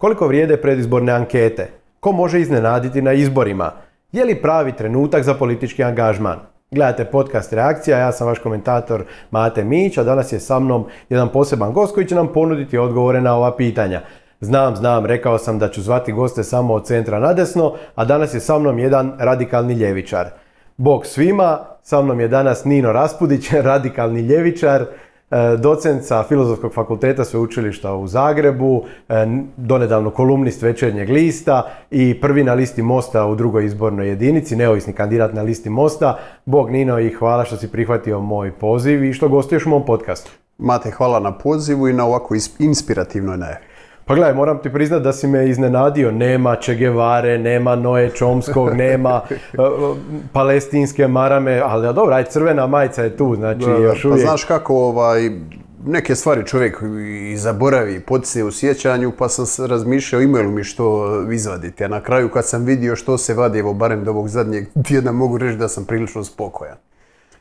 Koliko vrijede predizborne ankete? Ko može iznenaditi na izborima? Je li pravi trenutak za politički angažman? Gledate podcast Reakcija, ja sam vaš komentator Mate Mić, a danas je sa mnom jedan poseban gost koji će nam ponuditi odgovore na ova pitanja. Znam, znam, rekao sam da ću zvati goste samo od centra nadesno, a danas je sa mnom jedan radikalni ljevičar. Bog svima, sa mnom je danas Nino Raspudić, radikalni ljevičar, docent sa Filozofskog fakulteta sveučilišta u Zagrebu, e, donedavno kolumnist večernjeg lista i prvi na listi Mosta u drugoj izbornoj jedinici, neovisni kandidat na listi Mosta. Bog Nino i hvala što si prihvatio moj poziv i što gostuješ u mom podcastu. Mate, hvala na pozivu i na ovako inspirativnoj najavi. Pa gledaj, moram ti priznati da si me iznenadio. Nema Čegevare, nema Noe Čomskog, nema e, palestinske marame, ali dobro, aj crvena majica je tu, znači još pa uvijek. Pa znaš kako, ovaj, neke stvari čovjek i zaboravi, potisne u sjećanju, pa sam razmišljao imaju li mi što izvaditi. A na kraju kad sam vidio što se vadi, evo barem do ovog zadnjeg tjedna mogu reći da sam prilično spokojan.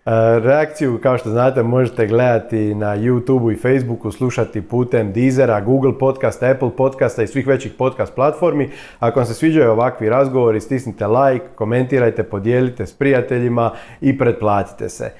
E, reakciju, kao što znate, možete gledati na YouTubeu i Facebooku, slušati putem Deezera, Google Podcast, Apple Podcasta i svih većih podcast platformi. Ako vam se sviđaju ovakvi razgovori, stisnite like, komentirajte, podijelite s prijateljima i pretplatite se.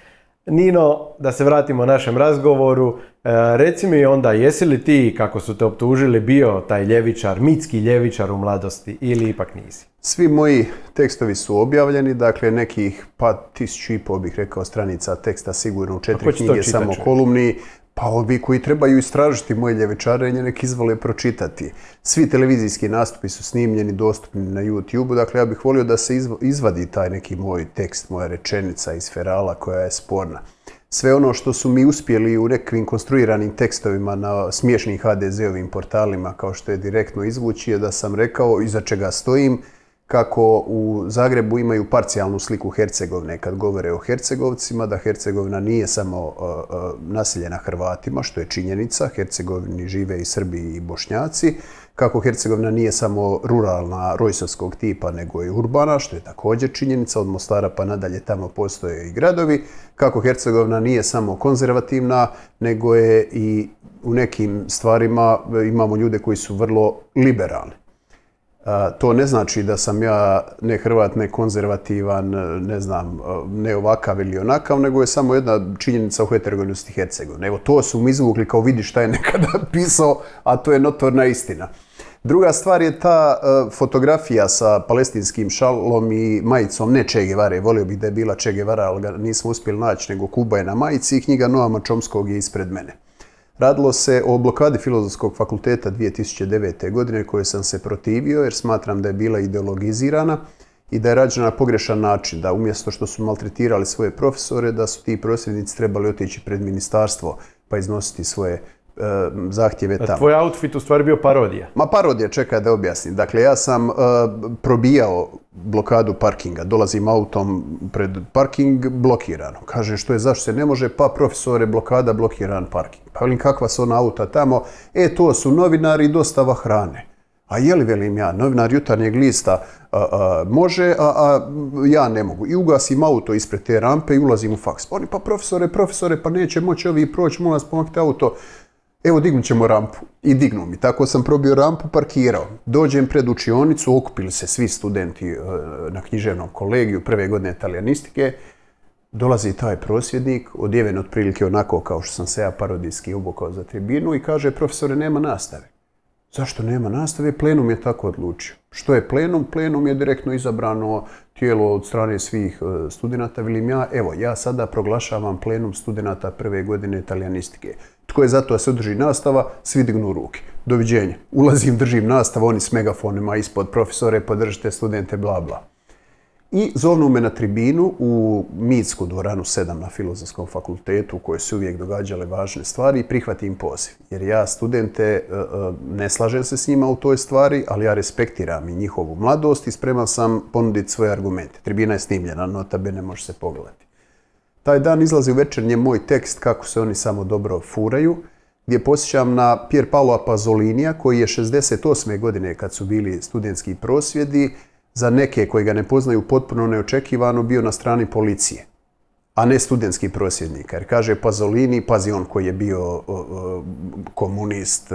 Nino, da se vratimo našem razgovoru, e, reci mi onda, jesi li ti, kako su te optužili, bio taj ljevičar, mitski ljevičar u mladosti ili ipak nisi? Svi moji tekstovi su objavljeni, dakle nekih pa tisuću i pol bih rekao stranica teksta sigurno u četiri knjige samo kolumni. Pa ovi koji trebaju istražiti moje ljevičarenje, nek izvole pročitati. Svi televizijski nastupi su snimljeni, dostupni na YouTube-u, dakle ja bih volio da se izvadi taj neki moj tekst, moja rečenica iz Ferala koja je sporna. Sve ono što su mi uspjeli u nekim konstruiranim tekstovima na smiješnim HDZ-ovim portalima, kao što je direktno izvući, je da sam rekao iza čega stojim, kako u Zagrebu imaju parcijalnu sliku Hercegovine kad govore o Hercegovcima, da Hercegovina nije samo uh, uh, naseljena Hrvatima, što je činjenica, Hercegovini žive i Srbi i Bošnjaci, kako Hercegovina nije samo ruralna rojsovskog tipa, nego i urbana, što je također činjenica, od Mostara pa nadalje tamo postoje i gradovi, kako Hercegovina nije samo konzervativna, nego je i u nekim stvarima imamo ljude koji su vrlo liberalni. To ne znači da sam ja ne Hrvat, ne konzervativan, ne znam, ne ovakav ili onakav, nego je samo jedna činjenica u heterogenosti Hercegovine. Evo, to su mi izvukli kao vidi šta je nekada pisao, a to je notorna istina. Druga stvar je ta fotografija sa palestinskim šalom i majicom, ne Che Guevara, volio bih da je bila Che Guevara, ali ga nismo uspjeli naći, nego Kuba je na majici i knjiga Noama Čomskog je ispred mene. Radilo se o blokadi Filozofskog fakulteta 2009. godine koje sam se protivio jer smatram da je bila ideologizirana i da je rađena na pogrešan način, da umjesto što su maltretirali svoje profesore, da su ti prosvjednici trebali otići pred ministarstvo pa iznositi svoje zahtjeve tamo. Tvoj outfit u stvari bio parodija? Ma parodija, čekaj da objasnim. Dakle, ja sam e, probijao blokadu parkinga. Dolazim autom pred parking, blokirano. Kaže, što je, zašto se ne može? Pa, profesore, blokada, blokiran parking. Pa, velim, kakva su ona auta tamo? E, to su novinari i dostava hrane. A je li, velim ja, novinar jutarnjeg lista može, a, ja ne mogu. I ugasim auto ispred te rampe i ulazim u faks. Oni, pa profesore, profesore, pa neće moći ovi proći, molim vas pomoći auto. Evo dignut ćemo rampu. I dignu mi. Tako sam probio rampu, parkirao. Dođem pred učionicu, okupili se svi studenti e, na književnom kolegiju prve godine italijanistike. Dolazi taj prosvjednik, odjeven otprilike onako kao što sam se ja parodijski ubokao za tribinu i kaže, profesore, nema nastave. Zašto nema nastave? Plenum je tako odlučio. Što je plenum? Plenum je direktno izabrano tijelo od strane svih e, studenta. Vilim ja, evo, ja sada proglašavam plenum studenta prve godine italijanistike. Tko je zato da se održi nastava? Svi dignu ruke. Doviđenja. Ulazim, držim nastavu, oni s megafonima ispod profesore, podržite studente, bla bla. I zovnu me na tribinu u Mitsku dvoranu 7 na Filozofskom fakultetu u kojoj su uvijek događale važne stvari i prihvatim poziv. Jer ja studente e, e, ne slažem se s njima u toj stvari, ali ja respektiram i njihovu mladost i spreman sam ponuditi svoje argumente. Tribina je snimljena, notabe ne može se pogledati. Taj dan izlazi u večernje moj tekst kako se oni samo dobro furaju, gdje posjećam na Pier Paolo Pazolinija koji je 68. godine kad su bili studentski prosvjedi za neke koji ga ne poznaju potpuno neočekivano bio na strani policije, a ne studentski prosvjednik. Jer kaže Pazolini, pazi on koji je bio komunist,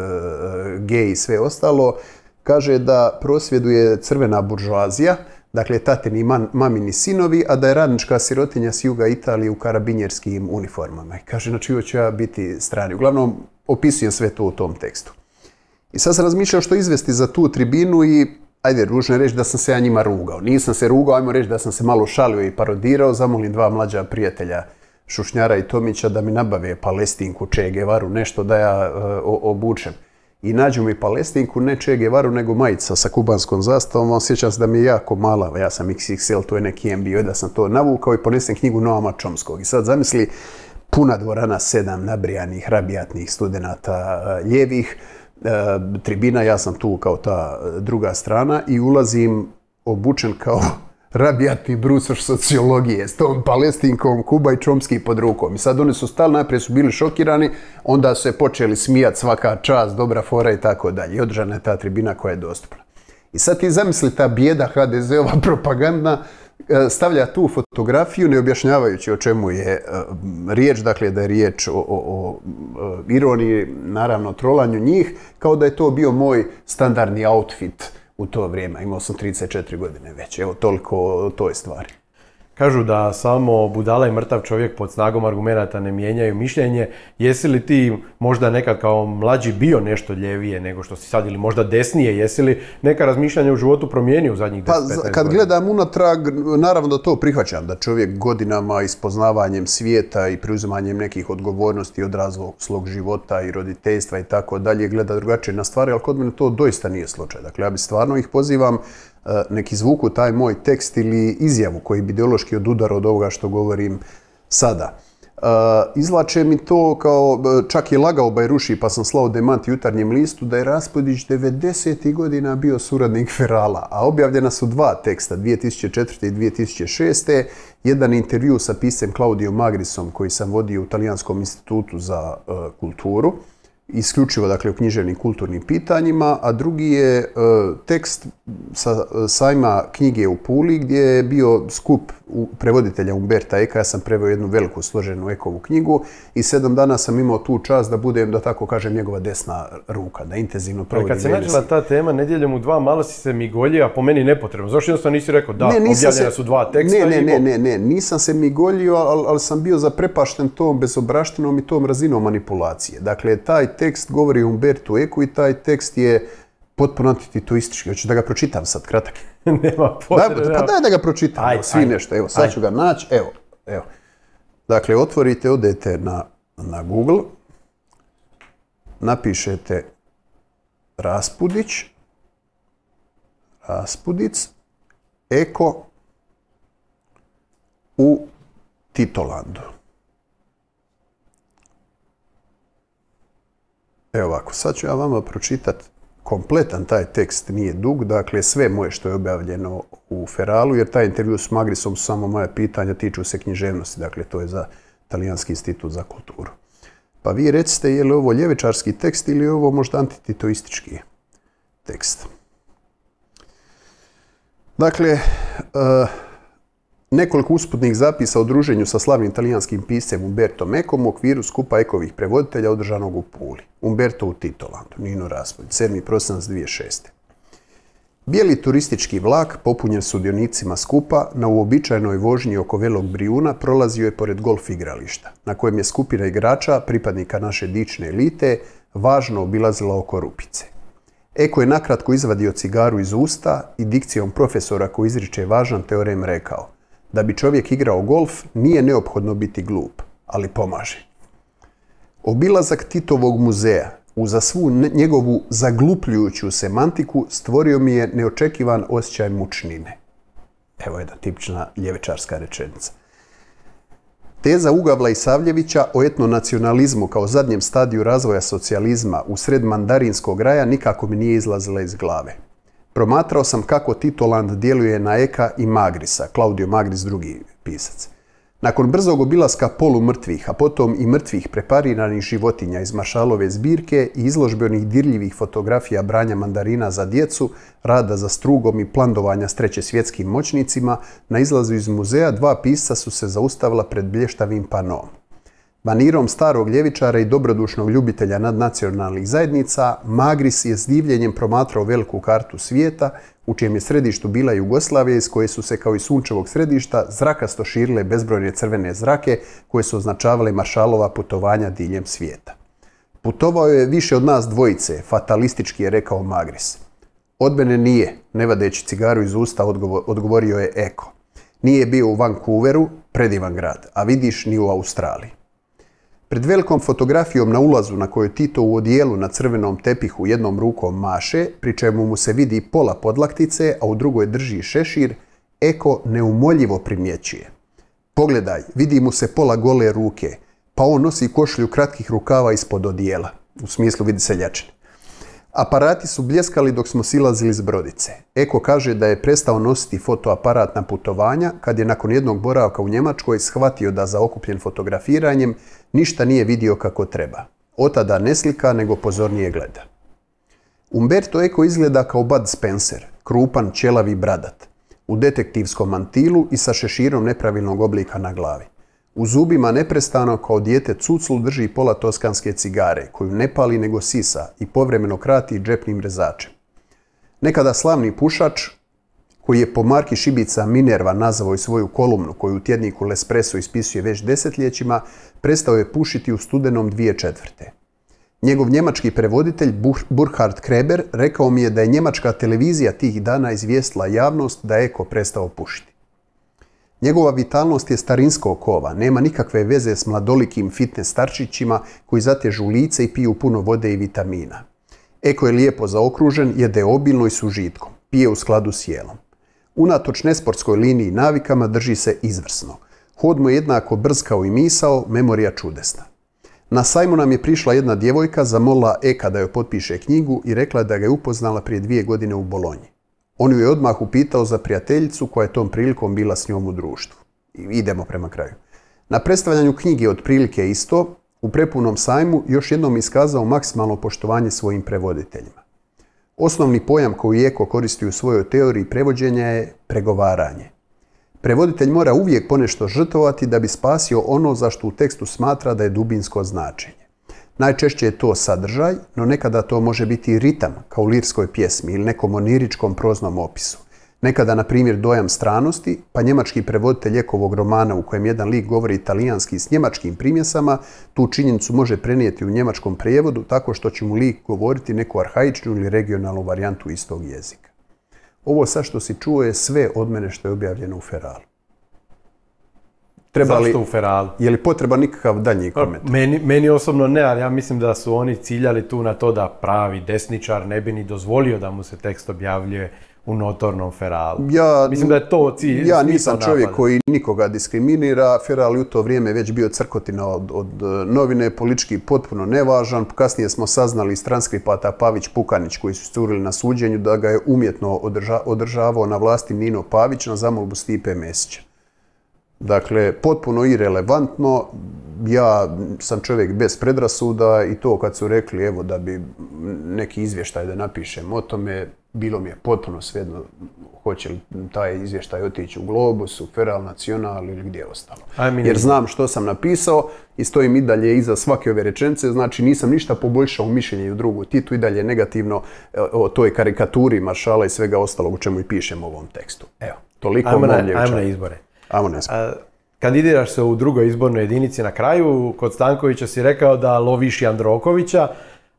gej i sve ostalo, kaže da prosvjeduje crvena buržoazija, dakle tatini i mamini sinovi, a da je radnička sirotinja s juga Italije u karabinjerskim uniformama. I kaže, na čiju ću ja biti strani. Uglavnom, opisujem sve to u tom tekstu. I sad sam razmišljao što izvesti za tu tribinu i ajde, ružno je reći da sam se ja njima rugao. Nisam se rugao, ajmo reći da sam se malo šalio i parodirao, zamolim dva mlađa prijatelja Šušnjara i Tomića da mi nabave palestinku, Che Guevaru, nešto da ja uh, obučem. I nađu mi palestinku, ne Che Guevaru, nego majica sa kubanskom zastavom. Sjećam se da mi je jako mala, ja sam XXL, to je neki MBO, da sam to navukao i ponesem knjigu Noama Čomskog. I sad zamisli, puna dvorana, sedam nabrijanih, rabijatnih studenata uh, ljevih, uh, tribina, ja sam tu kao ta druga strana i ulazim obučen kao rabijatni brusoš sociologije s tom palestinkom, Kuba i Čomski pod rukom. I sad oni su stali, najprije su bili šokirani, onda su se počeli smijati svaka čast, dobra fora i tako dalje. I održana je ta tribina koja je dostupna. I sad ti zamisli ta bijeda HDZ-ova propaganda e, stavlja tu fotografiju ne objašnjavajući o čemu je e, riječ, dakle da je riječ o, o, o ironiji, naravno trolanju njih, kao da je to bio moj standardni outfit u to vrijeme. Imao sam 34 godine već. Evo, toliko o toj stvari. Kažu da samo budala i mrtav čovjek pod snagom argumenata ne mijenjaju mišljenje. Jesi li ti možda nekad kao mlađi bio nešto ljevije nego što si sad ili možda desnije? Jesi li neka razmišljanja u životu promijenio u zadnjih 10-15 pa, godina? Kad gledam unatrag, naravno da to prihvaćam, da čovjek godinama ispoznavanjem svijeta i preuzimanjem nekih odgovornosti od razvog slog života i roditeljstva i tako dalje gleda drugačije na stvari, ali kod mene to doista nije slučaj. Dakle, ja bi stvarno ih pozivam E, neki zvuku taj moj tekst ili izjavu koji bi ideološki odudar od ovoga što govorim sada. E, izlače mi to kao, e, čak je lagao Bajruši pa sam slao demant jutarnjem listu da je Raspodić 90. godina bio suradnik Ferala, a objavljena su dva teksta, 2004. i 2006. Jedan intervju sa pisem Claudio Magrisom koji sam vodio u Talijanskom institutu za kulturu isključivo dakle u književnim kulturnim pitanjima, a drugi je e, tekst sa e, sajma knjige u Puli gdje je bio skup prevoditelja Umberta Eka. Ja sam preveo jednu veliku složenu Ekovu knjigu i sedam dana sam imao tu čast da budem, da tako kažem, njegova desna ruka, da intenzivno provodim. Kad se nađela ta tema nedjeljom u dva, malo si se mi goljio, a po meni nepotrebno. Zašto jednostavno nisi rekao da, ne, objavljena se... su dva teksta? Ne, ne, ne, ne, ne, nisam se mi goljio, ali, ali sam bio zaprepašten tom bezobraštinom i tom razinom manipulacije. Dakle, taj tekst govori o Umbertu Eku i taj tekst je potpuno antititoistički. Hoćeš da ga pročitam sad, kratak. nema potrebe. Da, pa daj da ga pročitam. Aj, svi aj, nešto. Evo, sad aj. ću ga naći. Evo, evo. Dakle, otvorite, odete na, na Google, napišete Raspudić, Raspudic, Eko u Titolandu. Evo ovako, sad ću ja vama pročitati kompletan taj tekst, nije dug, dakle sve moje što je objavljeno u Feralu, jer taj intervju s Magrisom su samo moje pitanja, tiču se književnosti, dakle to je za Talijanski institut za kulturu. Pa vi recite je li ovo ljevičarski tekst ili je ovo možda antititoistički tekst. Dakle, uh, nekoliko usputnih zapisa o druženju sa slavnim italijanskim piscem Umberto Ekom u okviru skupa ekovih prevoditelja održanog u Puli. Umberto u Titolandu, Nino Raspolj, 7. prosinac 2006. Bijeli turistički vlak, popunjen sudionicima skupa, na uobičajenoj vožnji oko Velog Brijuna prolazio je pored golf igrališta, na kojem je skupina igrača, pripadnika naše dične elite, važno obilazila oko rupice. Eko je nakratko izvadio cigaru iz usta i dikcijom profesora koji izriče važan teorem rekao da bi čovjek igrao golf nije neophodno biti glup, ali pomaže. Obilazak Titovog muzeja uza svu njegovu zaglupljujuću semantiku stvorio mi je neočekivan osjećaj mučnine. Evo jedna tipična ljevečarska rečenica. Teza Ugavla i Savljevića o etnonacionalizmu kao zadnjem stadiju razvoja socijalizma u sred mandarinskog raja nikako mi nije izlazila iz glave. Promatrao sam kako Titoland djeluje na Eka i Magrisa, Claudio Magris drugi pisac. Nakon brzog obilaska polu mrtvih, a potom i mrtvih prepariranih životinja iz Maršalove zbirke i izložbe onih dirljivih fotografija branja mandarina za djecu, rada za strugom i plandovanja s treće svjetskim moćnicima, na izlazu iz muzeja dva pisca su se zaustavila pred blještavim panom. Manirom starog ljevičara i dobrodušnog ljubitelja nadnacionalnih zajednica, Magris je s divljenjem promatrao veliku kartu svijeta, u čijem je središtu bila Jugoslavija, iz koje su se kao i sunčevog središta zrakasto širile bezbrojne crvene zrake, koje su označavale maršalova putovanja diljem svijeta. Putovao je više od nas dvojice, fatalistički je rekao Magris. Od mene nije, ne vadeći cigaru iz usta, odgovorio je Eko. Nije bio u Vancouveru, predivan grad, a vidiš ni u Australiji. Pred velikom fotografijom na ulazu na kojoj Tito u odijelu na crvenom tepihu jednom rukom maše, pri čemu mu se vidi pola podlaktice, a u drugoj drži šešir, Eko neumoljivo primjećuje. Pogledaj, vidi mu se pola gole ruke, pa on nosi košlju kratkih rukava ispod odijela. U smislu vidi se ljačine. Aparati su bljeskali dok smo silazili iz brodice. Eko kaže da je prestao nositi fotoaparat na putovanja kad je nakon jednog boravka u Njemačkoj shvatio da za okupljen fotografiranjem ništa nije vidio kako treba. Od tada ne slika, nego pozornije gleda. Umberto Eko izgleda kao Bud Spencer, krupan, čelavi bradat, u detektivskom mantilu i sa šeširom nepravilnog oblika na glavi. U zubima neprestano kao dijete cuclu drži pola toskanske cigare, koju ne pali nego sisa i povremeno krati džepnim rezačem. Nekada slavni pušač, koji je po marki Šibica Minerva nazvao i svoju kolumnu koju u tjedniku L'Espresso ispisuje već desetljećima, prestao je pušiti u studenom dvije četvrte. Njegov njemački prevoditelj Burkhard Kreber rekao mi je da je njemačka televizija tih dana izvijestila javnost da Eko prestao pušiti. Njegova vitalnost je starinsko kova, nema nikakve veze s mladolikim fitness starčićima koji zatežu lice i piju puno vode i vitamina. Eko je lijepo zaokružen, jede obilno i s užitkom, pije u skladu s jelom. Unatoč nesportskoj liniji navikama drži se izvrsno. Hod mu je jednako brz kao i misao, memorija čudesna. Na sajmu nam je prišla jedna djevojka, zamolila Eka da joj potpiše knjigu i rekla da ga je upoznala prije dvije godine u Bolonji. On ju je odmah upitao za prijateljicu koja je tom prilikom bila s njom u društvu. I idemo prema kraju. Na predstavljanju knjige otprilike isto, u prepunom sajmu još jednom iskazao maksimalno poštovanje svojim prevoditeljima. Osnovni pojam koji Eko koristi u svojoj teoriji prevođenja je pregovaranje. Prevoditelj mora uvijek ponešto žrtvovati da bi spasio ono za što u tekstu smatra da je dubinsko značenje. Najčešće je to sadržaj, no nekada to može biti ritam, kao u lirskoj pjesmi ili nekom oniričkom proznom opisu. Nekada, na primjer, dojam stranosti, pa njemački prevoditelj Ekovog romana u kojem jedan lik govori italijanski s njemačkim primjesama, tu činjenicu može prenijeti u njemačkom prijevodu tako što će mu lik govoriti neku arhaičnu ili regionalnu varijantu istog jezika. Ovo sad što si čuo je sve od mene što je objavljeno u Feralu. Treba Zašto u Feralu? Je li potreba nikakav danji pa, komentar? Meni, meni osobno ne, ali ja mislim da su oni ciljali tu na to da pravi desničar ne bi ni dozvolio da mu se tekst objavljuje u notornom Feralu. Ja, mislim da je to cilj. Ja nisam čovjek koji nikoga diskriminira. Feral je u to vrijeme već bio crkotina od, od e, novine, politički potpuno nevažan. Kasnije smo saznali iz transkripata Pavić Pukanić koji su curili na suđenju da ga je umjetno održavao na vlasti Nino Pavić na zamolbu Stipe Mesića. Dakle, potpuno irelevantno. Ja sam čovjek bez predrasuda i to kad su rekli evo da bi neki izvještaj da napišem o tome, bilo mi je potpuno svejedno hoće li taj izvještaj otići u Globus, u Feral Nacional ili gdje ostalo. Jer znam što sam napisao i stojim i dalje iza svake ove rečenice, znači nisam ništa poboljšao mišljenje u drugu Titu i dalje negativno e, o toj karikaturi maršala i svega ostalog u čemu i pišem u ovom tekstu. Evo, toliko ajmo na, na izbore. Kandidiraš se u drugoj izbornoj jedinici na kraju. Kod Stankovića si rekao da loviš Jandrokovića.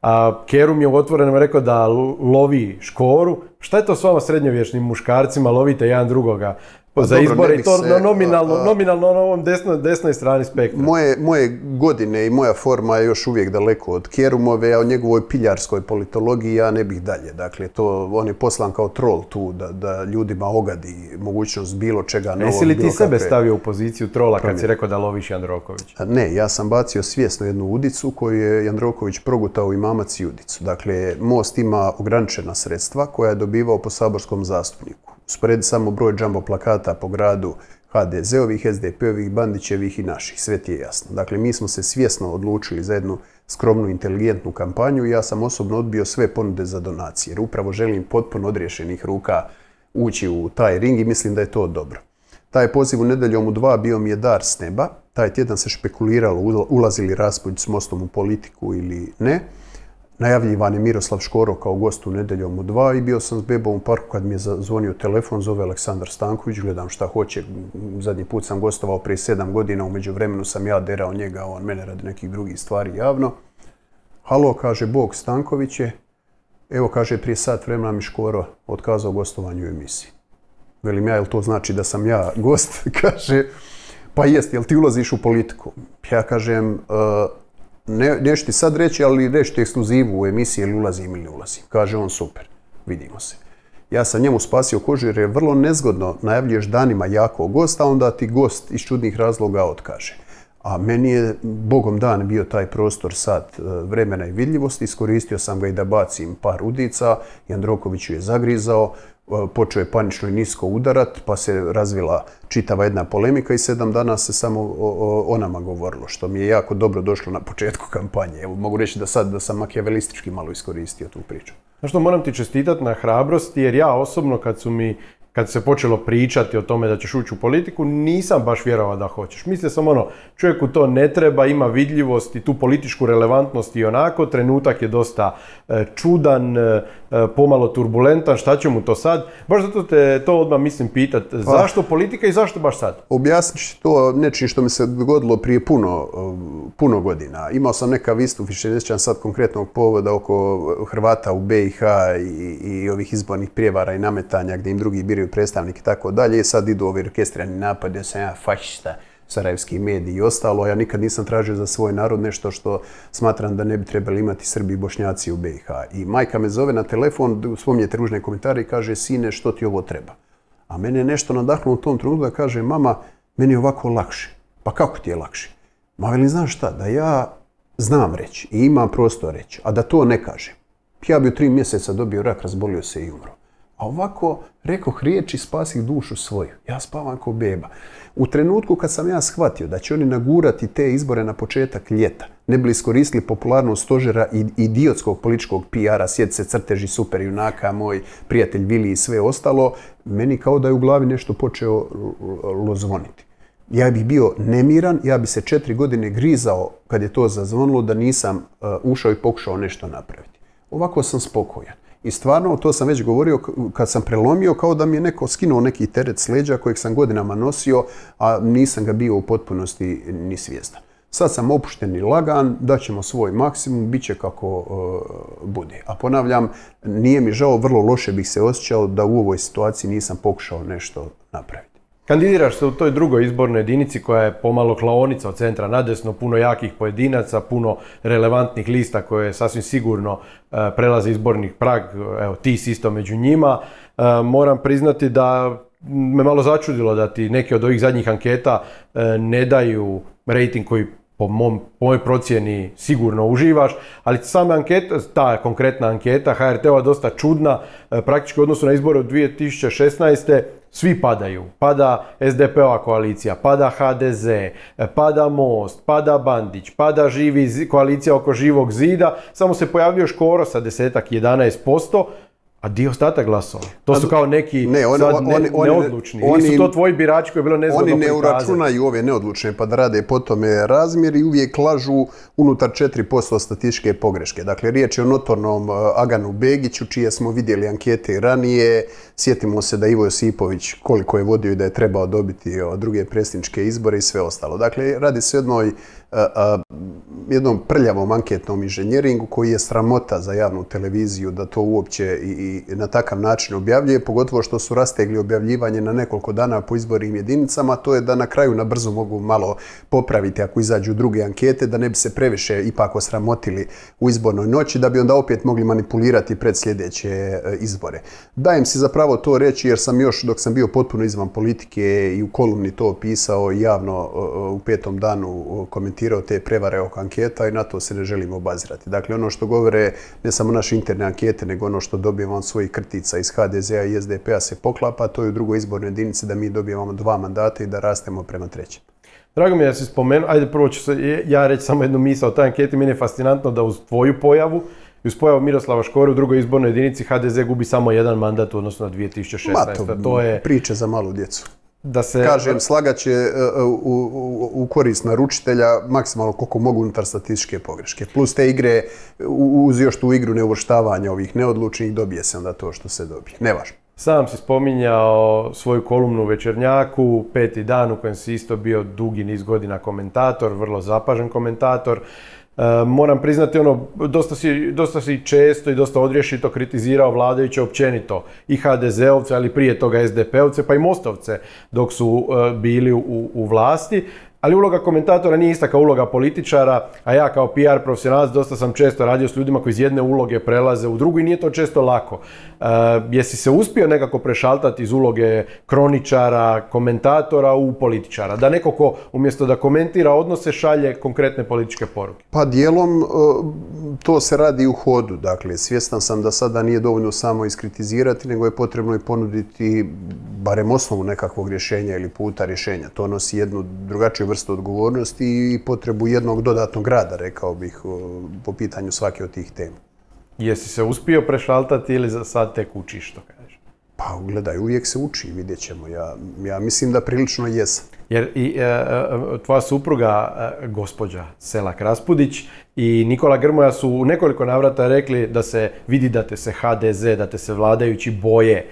A Kerum je u otvorenom rekao da lovi Škoru. Šta je to s vama srednjovječnim muškarcima? Lovite jedan drugoga pa za izbore i to nominalno, nominalno na ovom desnoj, desnoj strani spektra. Moje, moje godine i moja forma je još uvijek daleko od Kerumove, a o njegovoj piljarskoj politologiji ja ne bih dalje. Dakle, to, on je poslan kao troll tu, da, da ljudima ogadi mogućnost bilo čega novog. Jesi li ti sebe stavio u poziciju trola kad si rekao da loviš Jandroković? Ne, ja sam bacio svjesno jednu udicu koju je Jandroković progutao i mamac i udicu. Dakle, Most ima ograničena sredstva koja je dobivao po saborskom zastupniku usporedi samo broj džambo plakata po gradu HDZ-ovih, SDP-ovih, Bandićevih i naših. Sve ti je jasno. Dakle, mi smo se svjesno odlučili za jednu skromnu, inteligentnu kampanju i ja sam osobno odbio sve ponude za donacije. Jer upravo želim potpuno odriješenih ruka ući u taj ring i mislim da je to dobro. Taj poziv u nedeljom u dva bio mi je dar s neba taj tjedan se špekuliralo ulazi li Raspudić s Mostom u politiku ili ne. Najavljivan je Miroslav Škoro kao gost u nedeljom u dva i bio sam s bebom u parku kad mi je zvonio telefon, zove Aleksandar Stanković, gledam šta hoće. Zadnji put sam gostovao prije sedam godina, umeđu vremenu sam ja derao njega, on mene radi nekih drugih stvari javno. Halo, kaže Bog Stanković je, evo kaže prije sat vremena mi Škoro otkazao gostovanju u emisiji. Velim ja, jel to znači da sam ja gost? kaže, pa jest, jel ti ulaziš u politiku? Ja kažem, e, ne, ti sad reći, ali reći ekskluzivu u emisiji ili ulazim ili ne ulazim. Kaže on, super, vidimo se. Ja sam njemu spasio kožu jer je vrlo nezgodno najavljuješ danima jako gosta, a onda ti gost iz čudnih razloga otkaže. A meni je bogom dan bio taj prostor sat e, vremena i vidljivosti. Iskoristio sam ga i da bacim par udica. Jandroković ju je zagrizao. Počeo je panično i nisko udarat, pa se razvila čitava jedna polemika i sedam dana se samo o, nama govorilo, što mi je jako dobro došlo na početku kampanje. Evo, mogu reći da sad da sam makijavelistički malo iskoristio tu priču. Znaš što, moram ti čestitati na hrabrosti, jer ja osobno kad su mi kad se počelo pričati o tome da ćeš ući u politiku, nisam baš vjerovao da hoćeš. Mislio sam ono, čovjeku to ne treba, ima vidljivost i tu političku relevantnost i onako, trenutak je dosta e, čudan, e, e, pomalo turbulentan, šta će mu to sad? Baš zato te to odmah mislim pitat, pa. zašto politika i zašto baš sad? Objasnit ću to nečim što mi se dogodilo prije puno, puno godina. Imao sam neka istup, više ne sad konkretnog povoda oko Hrvata u BiH i, i ovih izbornih prijevara i nametanja gdje im drugi biraju predstavnik i tako dalje. Sad idu ovi orkestrani napad, ja sam ja fašista, sarajevski mediji i ostalo. Ja nikad nisam tražio za svoj narod nešto što smatram da ne bi trebali imati Srbi i Bošnjaci u BiH. I majka me zove na telefon, spominje ružne komentare i kaže, sine, što ti ovo treba? A mene je nešto nadahnulo u tom trenutku da kaže, mama, meni je ovako lakše. Pa kako ti je lakše? Ma veli, znaš šta, da ja znam reći i imam prostor reći, a da to ne kažem. Ja bi u tri mjeseca dobio rak, razbolio se i umro. A ovako, rekao riječi spasih dušu svoju. Ja spavam kao beba. U trenutku kad sam ja shvatio da će oni nagurati te izbore na početak ljeta, ne bi iskoristili popularnost stožera i idiotskog političkog PR-a, se crteži super junaka, moj prijatelj Vili i sve ostalo, meni kao da je u glavi nešto počeo lozvoniti. Ja bih bio nemiran, ja bi se četiri godine grizao kad je to zazvonilo da nisam uh, ušao i pokušao nešto napraviti. Ovako sam spokojan. I stvarno, to sam već govorio, kad sam prelomio, kao da mi je neko skinuo neki teret s leđa kojeg sam godinama nosio, a nisam ga bio u potpunosti ni svjestan. Sad sam opušten i lagan, daćemo svoj maksimum, bit će kako e, bude. A ponavljam, nije mi žao, vrlo loše bih se osjećao da u ovoj situaciji nisam pokušao nešto napraviti. Kandidiraš se u toj drugoj izbornoj jedinici koja je pomalo klaonica od centra nadesno, puno jakih pojedinaca, puno relevantnih lista koje sasvim sigurno e, prelaze izbornih prag, evo ti si isto među njima. E, moram priznati da me malo začudilo da ti neke od ovih zadnjih anketa e, ne daju rejting koji po, mom, mojoj procjeni sigurno uživaš, ali sama anketa, ta konkretna anketa HRT-ova dosta čudna, praktički u odnosu na izbore od 2016 svi padaju. Pada SDP-ova koalicija, pada HDZ, pada Most, pada Bandić, pada živi, koalicija oko živog zida, samo se pojavio Škoro sa desetak 11%, a dio ostatak glasova. To su kao neki ne, oni, sad ne, oni, neodlučni. Oni, su to tvoji birači koji je bilo nezgodno Oni ne uračunaju ove neodlučne pa da rade po tome razmjer i uvijek lažu unutar 4% statističke pogreške. Dakle, riječ je o notornom uh, Aganu Begiću, čije smo vidjeli ankete ranije. Sjetimo se da Ivo Josipović koliko je vodio i da je trebao dobiti uh, druge predsjedničke izbore i sve ostalo. Dakle, radi se o jednoj jednom prljavom anketnom inženjeringu koji je sramota za javnu televiziju da to uopće i, na takav način objavljuje, pogotovo što su rastegli objavljivanje na nekoliko dana po izbornim jedinicama, to je da na kraju na brzo mogu malo popraviti ako izađu druge ankete, da ne bi se previše ipak osramotili u izbornoj noći, da bi onda opet mogli manipulirati pred sljedeće e, izbore. Dajem si zapravo to reći jer sam još dok sam bio potpuno izvan politike i u kolumni to pisao javno u petom danu komentirao komentirao te prevare oko anketa i na to se ne želimo obazirati. Dakle, ono što govore ne samo naše interne ankete, nego ono što dobijemo od svojih krtica iz HDZ-a i SDP-a se poklapa, to je u drugoj izbornoj jedinici da mi dobijemo dva mandata i da rastemo prema trećem. Drago mi je da si spomenuo, ajde prvo ću se, ja reći samo jednu misao o toj anketi, meni je fascinantno da uz tvoju pojavu i uz pojavu Miroslava Škore u drugoj izbornoj jedinici HDZ gubi samo jedan mandat u odnosu na 2016. Ma to, to je priče za malu djecu. Da se... Kažem, slagat će e, u, u, u korist naručitelja maksimalno koliko mogu unutar statističke pogreške. Plus te igre, uz još tu igru neuvrštavanja ovih neodlučnih, dobije se onda to što se dobije. Nevažno. Sam si spominjao svoju kolumnu u Večernjaku, peti dan u kojem si isto bio dugi niz godina komentator, vrlo zapažen komentator. E, moram priznati ono, dosta si, dosta si često i dosta odrješito kritizirao vladajuće općenito i HDZ-ovce, ali prije toga SDP-ovce, pa i Mostovce dok su e, bili u, u vlasti. Ali uloga komentatora nije ista kao uloga političara, a ja kao PR profesionalac dosta sam često radio s ljudima koji iz jedne uloge prelaze u drugu i nije to često lako. E, jesi se uspio nekako prešaltati iz uloge kroničara, komentatora u političara? Da neko ko umjesto da komentira odnose šalje konkretne političke poruke. Pa dijelom e, to se radi u hodu. Dakle, svjestan sam da sada nije dovoljno samo iskritizirati, nego je potrebno i ponuditi barem osnovu nekakvog rješenja ili puta rješenja. To nosi jednu drugačiju vrstu odgovornosti i potrebu jednog dodatnog rada, rekao bih, po pitanju svake od tih tema. Jesi se uspio prešaltati ili za sad tek učiš što kažeš? Pa gledaj, uvijek se uči, vidjet ćemo. Ja, ja mislim da prilično jesam. Jer i e, e, tvoja supruga, e, gospođa Selak Raspudić i Nikola Grmoja su u nekoliko navrata rekli da se vidi da te se HDZ, da te se vladajući boje.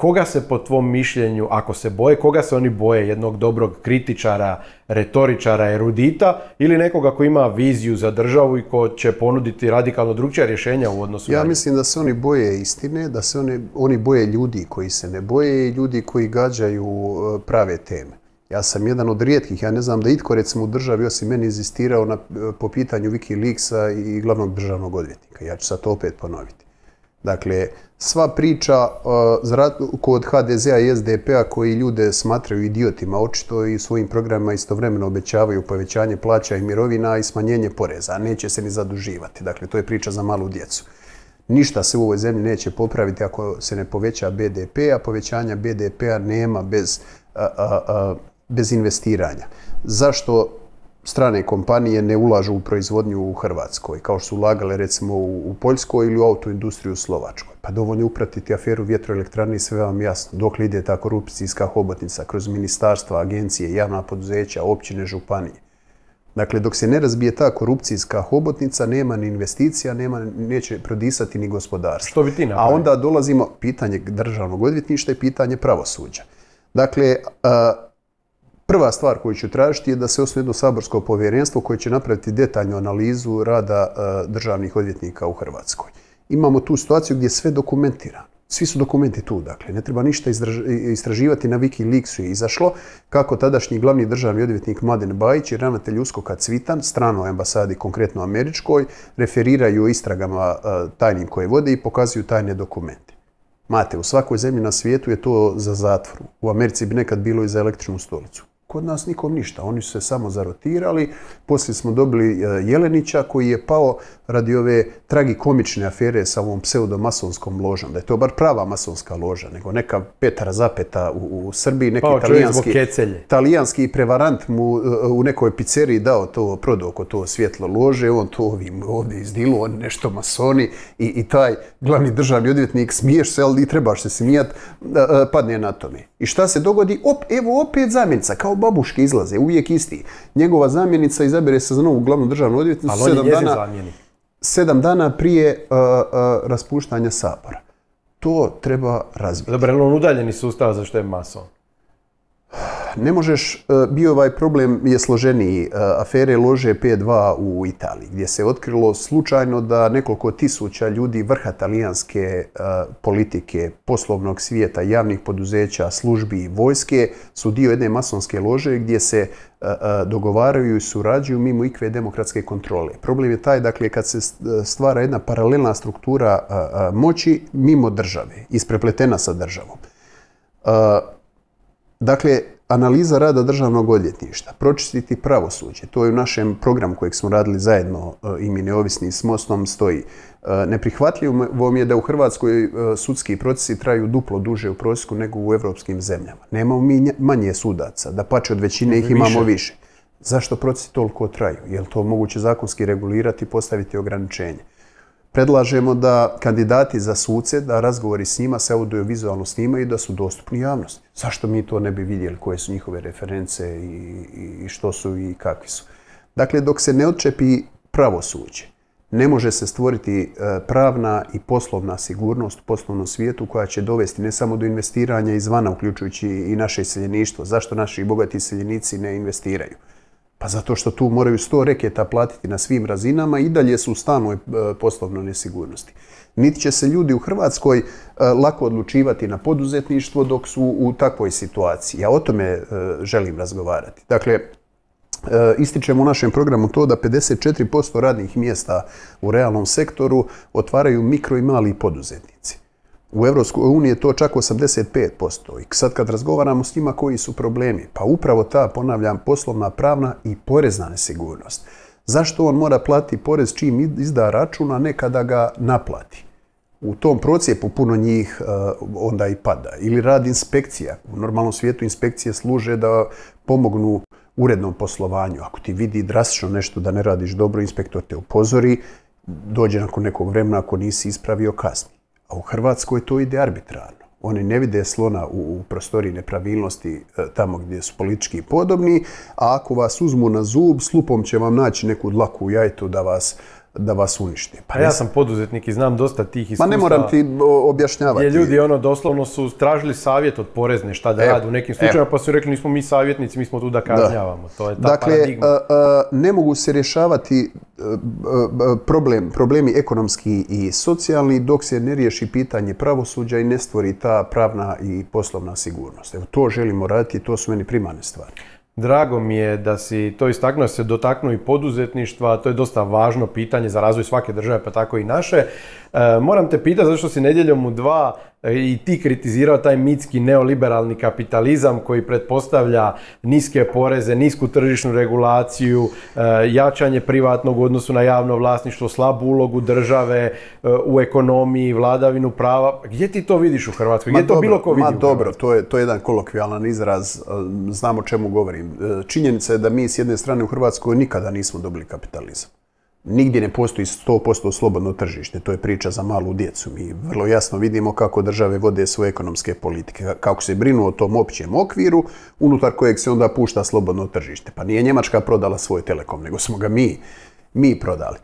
Koga se po tvom mišljenju, ako se boje, koga se oni boje? Jednog dobrog kritičara, retoričara, erudita ili nekoga ko ima viziju za državu i ko će ponuditi radikalno drugčija rješenja u odnosu Ja na mislim da se oni boje istine, da se oni, oni boje ljudi koji se ne boje i ljudi koji gađaju e, prave teme. Ja sam jedan od rijetkih, ja ne znam da itko recimo u državi osim meni inzistirao na, po pitanju Wikileaksa i glavnog državnog odvjetnika. Ja ću sad to opet ponoviti. Dakle, sva priča uh, kod HDZ-a i SDP-a koji ljude smatraju idiotima očito i svojim programima istovremeno obećavaju povećanje plaća i mirovina i smanjenje poreza, a neće se ni zaduživati. Dakle, to je priča za malu djecu. Ništa se u ovoj zemlji neće popraviti ako se ne poveća BDP, a povećanja BDP-a nema bez, bez investiranja. Zašto strane kompanije ne ulažu u proizvodnju u Hrvatskoj, kao što su ulagale recimo u, Poljskoj ili u autoindustriju u Slovačkoj? Pa dovoljno upratiti aferu vjetroelektrane i sve vam jasno. Dok li ide ta korupcijska hobotnica kroz ministarstva, agencije, javna poduzeća, općine, županije. Dakle, dok se ne razbije ta korupcijska hobotnica, nema ni investicija, nema, neće prodisati ni gospodarstvo. Što bi ti A napravio? onda dolazimo pitanje državnog odvjetništva i pitanje pravosuđa. Dakle, a, prva stvar koju ću tražiti je da se osnuje jedno saborsko povjerenstvo koje će napraviti detaljnu analizu rada a, državnih odvjetnika u Hrvatskoj. Imamo tu situaciju gdje je sve dokumentirano. Svi su dokumenti tu, dakle, ne treba ništa istraživati. Na Wikileaksu je izašlo kako tadašnji glavni državni odvjetnik Mladen Bajić i ravnatelj Uskoka Cvitan, stranoj ambasadi, konkretno američkoj, referiraju istragama a, tajnim koje vode i pokazuju tajne dokumente. Mate, u svakoj zemlji na svijetu je to za zatvor. U Americi bi nekad bilo i za električnu stolicu. Kod nas nikom ništa. Oni su se samo zarotirali. Poslije smo dobili e, Jelenića koji je pao radi ove tragikomične afere sa ovom pseudomasonskom ložom. Da je to bar prava masonska loža, nego neka Petra Zapeta u, u Srbiji, neki talijanski, talijanski prevarant mu e, u nekoj pizzeriji dao to, prodao oko to svjetlo lože, on to ovim ovdje izdilu, on nešto masoni i, i taj glavni državni odvjetnik smiješ se, ali i trebaš se smijat, e, e, padne na tome. I šta se dogodi? Op, evo opet zamjenica, kao babuške izlaze, uvijek isti. Njegova zamjenica izabere se za novu glavnu državnu odvjetnicu Ali sedam dana, sedam dana prije uh, uh, raspuštanja sabora. To treba razviti. Dobro, on udaljeni sustav za što je mason? Ne možeš, e, bio ovaj problem je složeniji, e, afere lože P2 u Italiji, gdje se otkrilo slučajno da nekoliko tisuća ljudi vrha talijanske e, politike, poslovnog svijeta, javnih poduzeća, službi i vojske su dio jedne masonske lože gdje se dogovaraju i surađuju mimo ikve demokratske kontrole. Problem je taj, dakle, kad se stvara jedna paralelna struktura moći mimo države, isprepletena sa državom. Dakle, analiza rada državnog odvjetništva, pročistiti pravosuđe, to je u našem programu kojeg smo radili zajedno e, i mi neovisni s Mostom stoji. E, Neprihvatljivo mi je da u Hrvatskoj e, sudski procesi traju duplo duže u prosjeku nego u evropskim zemljama. Nemamo mi manje sudaca, da pače od većine ih imamo više. Zašto procesi toliko traju? Je li to moguće zakonski regulirati i postaviti ograničenje? Predlažemo da kandidati za suce, da razgovori s njima se audiovizualno snimaju i da su dostupni javnosti. Zašto mi to ne bi vidjeli koje su njihove reference i, i što su i kakvi su. Dakle, dok se ne odčepi pravosuđe, ne može se stvoriti e, pravna i poslovna sigurnost u poslovnom svijetu koja će dovesti ne samo do investiranja izvana, uključujući i naše iseljeništvo. Zašto naši bogati iseljenici ne investiraju? Pa zato što tu moraju sto reketa platiti na svim razinama i dalje su u stanoj e, poslovnoj nesigurnosti. Niti će se ljudi u Hrvatskoj e, lako odlučivati na poduzetništvo dok su u takvoj situaciji. Ja o tome želim razgovarati. Dakle, E, ističemo u našem programu to da 54% radnih mjesta u realnom sektoru otvaraju mikro i mali poduzetnici. U EU je to čak 85%. I sad kad razgovaramo s njima koji su problemi, pa upravo ta, ponavljam, poslovna, pravna i porezna nesigurnost. Zašto on mora platiti porez čim izda račun, a ne kada ga naplati? U tom procijepu puno njih e, onda i pada. Ili rad inspekcija. U normalnom svijetu inspekcije služe da pomognu urednom poslovanju. Ako ti vidi drastično nešto da ne radiš dobro, inspektor te upozori, dođe nakon nekog vremena ako nisi ispravio kasni. A u Hrvatskoj to ide arbitrarno. Oni ne vide slona u, prostoriji nepravilnosti e, tamo gdje su politički podobni, a ako vas uzmu na zub, slupom će vam naći neku dlaku u jajtu da vas da vas uništi. Pa ja sam poduzetnik i znam dosta tih iskustava. Ma ne moram ti objašnjavati. Gdje ljudi ono doslovno su tražili savjet od porezne šta da rade u nekim slučajima pa su rekli nismo mi savjetnici, mi smo tu da kažnjavamo. To je ta dakle, paradigma. ne mogu se rješavati problem, problemi ekonomski i socijalni dok se ne riješi pitanje pravosuđa i ne stvori ta pravna i poslovna sigurnost. Evo to želimo raditi i to su meni primarne stvari. Drago mi je da si to istaknuo, se dotaknuo i poduzetništva, to je dosta važno pitanje za razvoj svake države, pa tako i naše. E, moram te pitati, zašto si nedjeljom u dva i ti kritizirao taj mitski neoliberalni kapitalizam koji pretpostavlja niske poreze, nisku tržišnu regulaciju, e, jačanje privatnog u odnosu na javno vlasništvo, slabu ulogu države e, u ekonomiji, vladavinu prava. Gdje ti to vidiš u Hrvatskoj? Gdje to bilo ko vidi Ma dobro, to je, to je jedan kolokvijalan izraz, znam o čemu govorim. Činjenica je da mi s jedne strane u Hrvatskoj nikada nismo dobili kapitalizam. Nigdje ne postoji 100% slobodno tržište, to je priča za malu djecu. Mi vrlo jasno vidimo kako države vode svoje ekonomske politike, kako se brinu o tom općem okviru, unutar kojeg se onda pušta slobodno tržište. Pa nije Njemačka prodala svoj telekom, nego smo ga mi, mi prodali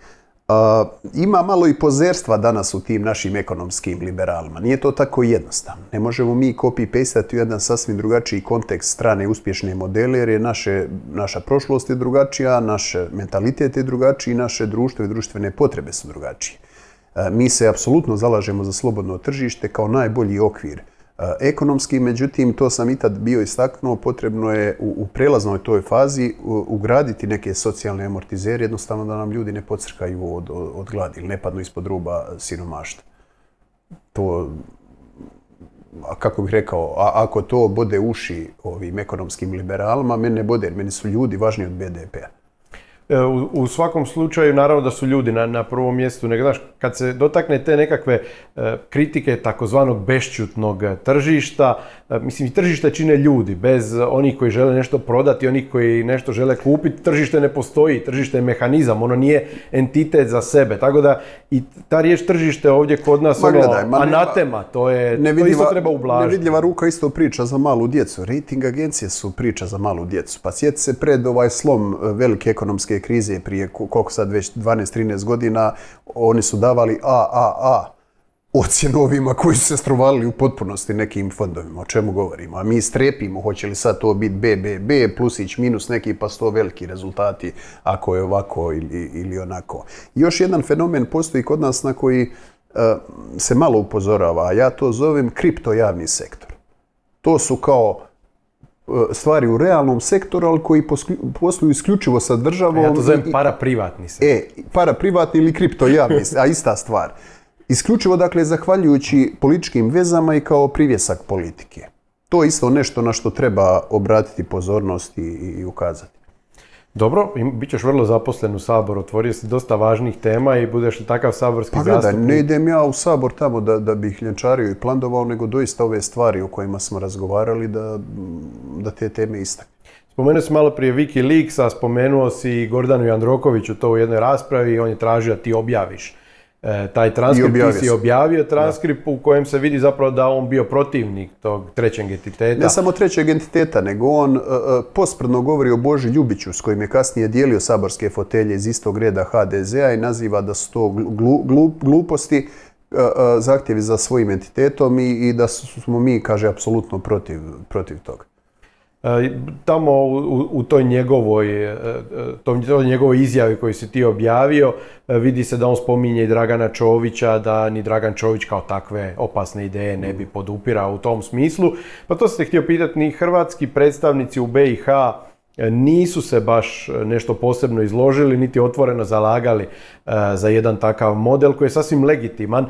ima malo i pozerstva danas u tim našim ekonomskim liberalima. Nije to tako jednostavno. Ne možemo mi copy-pastati u jedan sasvim drugačiji kontekst strane uspješne modele, jer je naše, naša prošlost je drugačija, naš mentalitet je drugačiji, naše društvo i društvene potrebe su drugačije. Mi se apsolutno zalažemo za slobodno tržište kao najbolji okvir ekonomski, međutim, to sam i tad bio istaknuo, potrebno je u, u prelaznoj toj fazi ugraditi neke socijalne amortizere, jednostavno da nam ljudi ne pocrkaju od, od, gladi ili ne padnu ispod ruba siromaštva. To, kako bih rekao, ako to bode uši ovim ekonomskim liberalima, mene ne bode, jer meni su ljudi važniji od BDP-a. E, u, svakom slučaju, naravno da su ljudi na, na prvom mjestu, nego znaš, kad se dotakne te nekakve e, kritike takozvanog bešćutnog tržišta, e, mislim i tržište čine ljudi, bez onih koji žele nešto prodati, onih koji nešto žele kupiti, tržište ne postoji, tržište je mehanizam, ono nije entitet za sebe, tako da i ta riječ tržište ovdje kod nas ma, ono, gledaj, anatema, to je, to isto treba ublažiti. Nevidljiva ruka isto priča za malu djecu, rating agencije su priča za malu djecu, pa sjeti se pred ovaj slom velike ekonomske krize prije koliko sad već 12-13 godina, oni su davali AAA ocjenu ovima koji su se strovalili u potpunosti nekim fondovima. O čemu govorimo? A mi strepimo, hoće li sad to biti BBB, plusić, minus neki, pa sto veliki rezultati ako je ovako ili, ili onako. Još jedan fenomen postoji kod nas na koji e, se malo upozorava, a ja to zovem kripto javni sektor. To su kao stvari u realnom sektoru, ali koji posluju isključivo sa državom. Ja to zovem paraprivatni sektor. E, paraprivatni ili kripto javni, a ista stvar. Isključivo, dakle, zahvaljujući političkim vezama i kao privjesak politike. To je isto nešto na što treba obratiti pozornost i, i ukazati. Dobro, bit ćeš vrlo zaposlen u Saboru, otvorio si dosta važnih tema i budeš li takav saborski pa, gledaj, ne idem ja u Sabor tamo da, da bih ljenčario i plandovao, nego doista ove stvari o kojima smo razgovarali da, da te teme istakne. Spomenuo si malo prije Wikileaksa, spomenuo si Gordanu Jandrokoviću to u jednoj raspravi i on je tražio da ti objaviš taj transkript, ti si objavio transkript u kojem se vidi zapravo da on bio protivnik tog trećeg entiteta. Ne samo trećeg entiteta, nego on uh, pospredno govori o Boži Ljubiću s kojim je kasnije dijelio saborske fotelje iz istog reda HDZ-a i naziva da su to gluposti zahtjevi za svojim entitetom i, i da smo mi, kaže, apsolutno protiv, protiv toga. E, tamo u, toj njegovoj, e, e, toj njegovoj izjavi koju si ti objavio, vidi se da on spominje i Dragana Čovića, da ni Dragan Čović kao takve opasne ideje ne bi podupirao u tom smislu. Pa to ste htio pitati, ni hrvatski predstavnici u BiH nisu se baš nešto posebno izložili, niti otvoreno zalagali za jedan takav model koji je sasvim legitiman.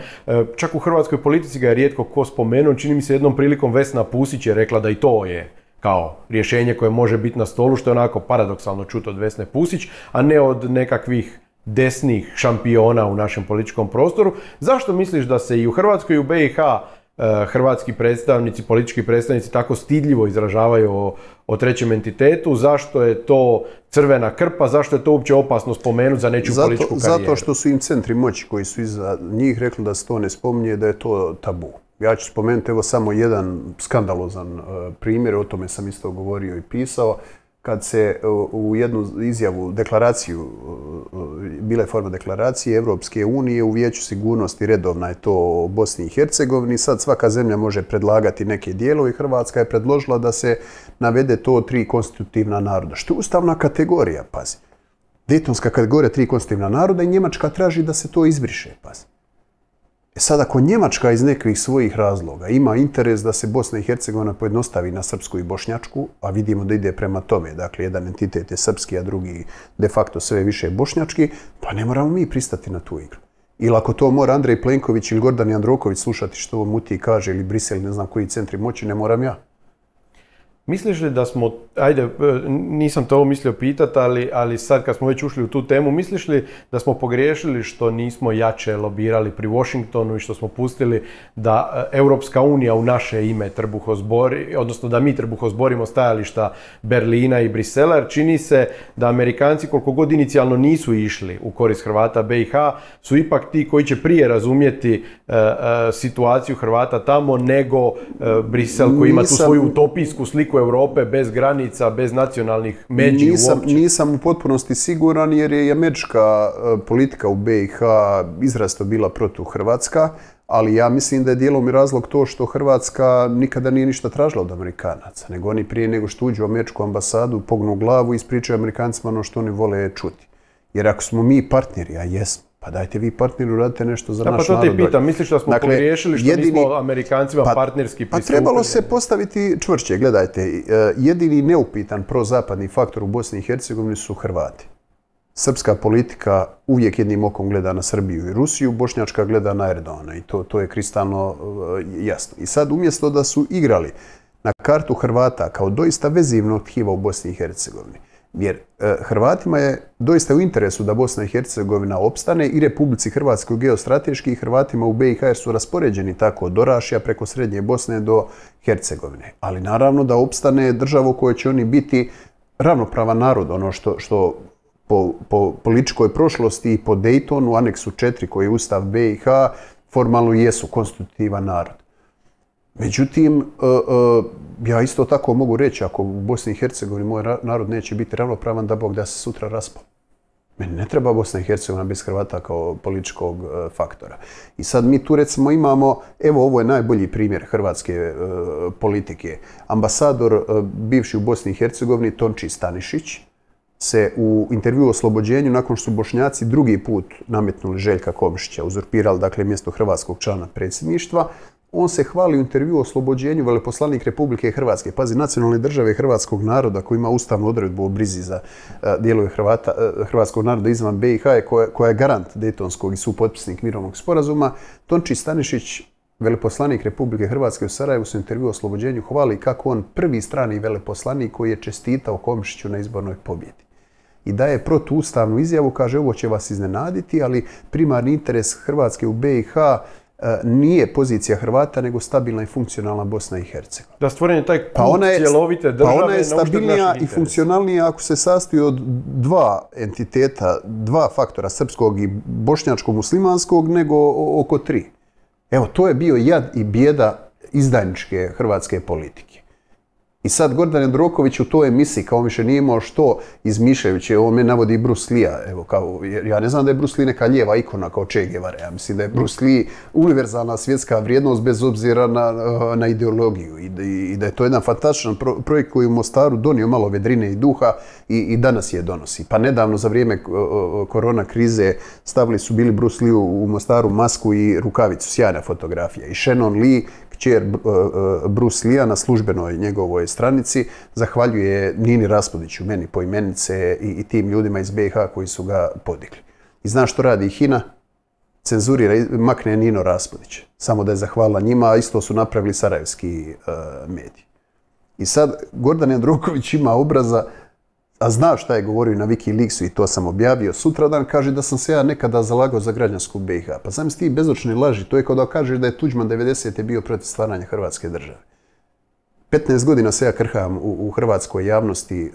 Čak u hrvatskoj politici ga je rijetko ko spomenuo, čini mi se jednom prilikom Vesna Pusić je rekla da i to je kao rješenje koje može biti na stolu, što je onako paradoksalno čuto od Vesne Pusić, a ne od nekakvih desnih šampiona u našem političkom prostoru. Zašto misliš da se i u Hrvatskoj i u BiH e, hrvatski predstavnici, politički predstavnici tako stidljivo izražavaju o, o trećem entitetu, zašto je to crvena krpa, zašto je to uopće opasno spomenuti za nečiju političku karijeru? Zato što su im centri moći koji su iza njih rekli da se to ne spominje, da je to tabu. Ja ću spomenuti evo samo jedan skandalozan e, primjer, o tome sam isto govorio i pisao. Kad se e, u jednu izjavu, deklaraciju, e, bile forma deklaracije Evropske unije u vijeću sigurnosti redovna je to o Bosni i Hercegovini. Sad svaka zemlja može predlagati neke dijelove i Hrvatska je predložila da se navede to tri konstitutivna naroda. Što je ustavna kategorija, pazi. Dejtonska kategorija tri konstitutivna naroda i Njemačka traži da se to izbriše, pazi. E sad, ako Njemačka iz nekih svojih razloga ima interes da se Bosna i Hercegovina pojednostavi na srpsku i bošnjačku, a vidimo da ide prema tome, dakle, jedan entitet je srpski, a drugi de facto sve više bošnjački, pa ne moramo mi pristati na tu igru. Ili ako to mora Andrej Plenković ili Gordan Jandroković slušati što Muti kaže, ili Brisel, ne znam koji centri moći, ne moram ja. Misliš li da smo, ajde, e, nisam to mislio pitati, ali, ali sad kad smo već ušli u tu temu, misliš li da smo pogriješili što nismo jače lobirali pri Washingtonu i što smo pustili da e, Europska unija u naše ime trbuhozbori, odnosno da mi trbuhozborimo stajališta Berlina i Brisela, jer čini se da Amerikanci koliko god inicijalno nisu išli u korist Hrvata BiH, su ipak ti koji će prije razumjeti e, situaciju Hrvata tamo nego Brisel koji ima tu svoju utopijsku sliku Europe bez granica, bez nacionalnih međi nisam, Nisam u potpunosti siguran jer je američka e, politika u BiH izrasto bila protu Hrvatska, ali ja mislim da je dijelom i razlog to što Hrvatska nikada nije ništa tražila od Amerikanaca, nego oni prije nego što uđu u američku ambasadu pognu glavu i ispričaju Amerikancima ono što oni vole čuti. Jer ako smo mi partneri, a jesmo, pa dajte vi partneru, radite nešto za da, naš narod. Pa to te pitam, misliš da smo dakle, pogriješili što nismo Amerikancima pa, partnerski pristupili? Pa trebalo se postaviti čvršće, gledajte, e, jedini neupitan prozapadni faktor u Bosni i Hercegovini su Hrvati. Srpska politika uvijek jednim okom gleda na Srbiju i Rusiju, Bošnjačka gleda na Erdogana i to, to je kristalno e, jasno. I sad umjesto da su igrali na kartu Hrvata kao doista vezivno tkiva u Bosni i Hercegovini, jer e, Hrvatima je doista u interesu da Bosna i Hercegovina opstane i Republici Hrvatskoj geostrateški i Hrvatima u BiH su raspoređeni tako od Orašija preko Srednje Bosne do Hercegovine. Ali naravno da opstane država u kojoj će oni biti ravnopravan narod, ono što, što po, po političkoj prošlosti i po Daytonu, aneksu 4 koji je Ustav BiH, formalno jesu konstitutivan narod. Međutim, e, e, ja isto tako mogu reći, ako u Bosni i Hercegovini moj narod neće biti ravnopravan, da Bog da se sutra raspao. Meni ne treba Bosna i Hercegovina bez Hrvata kao političkog e, faktora. I sad mi tu recimo imamo, evo ovo je najbolji primjer hrvatske politike. Ambasador bivši u Bosni i Hercegovini, Tonči Stanišić, se u intervju o oslobođenju, nakon što su Bošnjaci drugi put nametnuli Željka Komšića, uzurpirali dakle mjesto hrvatskog člana predsjedništva, on se hvali u intervju o oslobođenju veleposlanik Republike Hrvatske, pazi, nacionalne države hrvatskog naroda koji ima ustavnu odredbu o brizi za uh, dijelove Hrvata, e, hrvatskog naroda izvan BiH, koja, koja je garant Dejtonskog i supotpisnik mirovnog sporazuma, Tonči Stanišić, veleposlanik Republike Hrvatske u Sarajevu se intervju o oslobođenju hvali kako on prvi strani veleposlanik koji je čestitao Komšiću na izbornoj pobjedi. I daje protuustavnu izjavu, kaže ovo će vas iznenaditi, ali primarni interes Hrvatske u BiH e, nije pozicija Hrvata, nego stabilna i funkcionalna Bosna i Hercegovina. Da stvoren je taj kult Pa ona je, cjelovite države pa ona je stabilnija i funkcionalnija ako se sastoji od dva entiteta, dva faktora, srpskog i bošnjačko-muslimanskog, nego oko tri. Evo, to je bio jad i bijeda izdajničke hrvatske politike. I sad Gordan Jandroković u toj emisiji, kao više nije imao što izmišljajući, on me navodi Bruce Lee-a, evo kao, ja ne znam da je Bruce Lee neka lijeva ikona kao Che Guevara, ja mislim da je Bruce Lee univerzalna svjetska vrijednost bez obzira na, eh, na ideologiju i, i da je to jedan fantastičan pro- projekt koji u Mostaru donio malo vedrine i duha i, i danas je donosi. Pa nedavno za vrijeme eh, eh, korona krize stavili su bili Bruce Lee u Mostaru masku i rukavicu, sjajna fotografija. I Shannon Lee, kćer uh, uh, Bruce Lee-a na službenoj njegovoj stranici zahvaljuje Nini Raspudiću, meni poimenice i, i tim ljudima iz BiH koji su ga podigli. I znaš što radi Hina? Cenzurira, makne Nino Raspudić. Samo da je zahvalila njima, a isto su napravili sarajevski uh, mediji. I sad Gordan Jandroković ima obraza, a zna šta je govorio na Wikileaksu i to sam objavio, sutradan kaže da sam se ja nekada zalagao za građansku BiH. Pa sam ti bezočne laži, to je kao da kažeš da je Tuđman 90. bio protiv stvaranja Hrvatske države. 15 godina se ja krham u, u hrvatskoj javnosti e,